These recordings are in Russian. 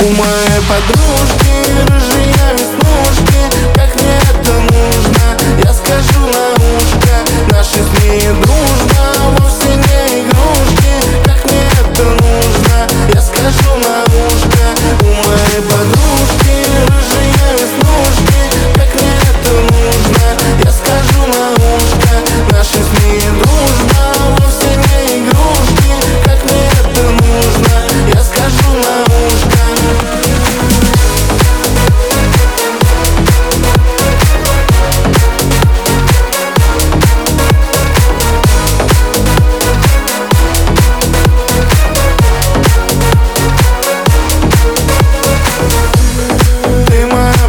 У моей подружки рыжие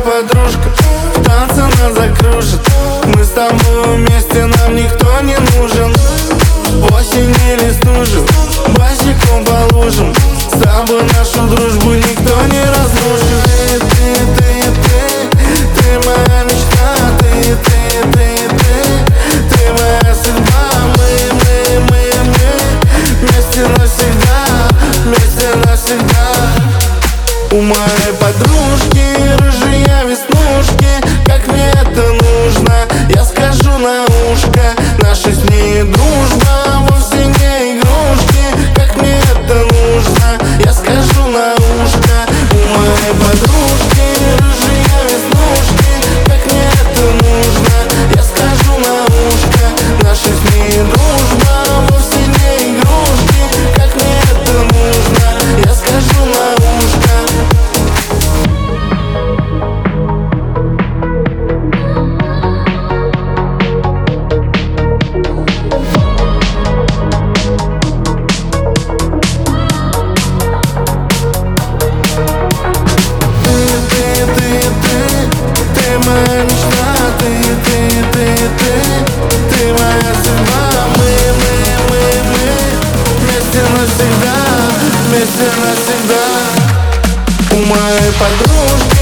подружка Танцы нас закружит Мы с тобой вместе, нам никто не нужен. Осень или стужу Босиком по лужам. С тобой нашу дружбу не моей подружке. навсегда, вместе навсегда. У моей подружки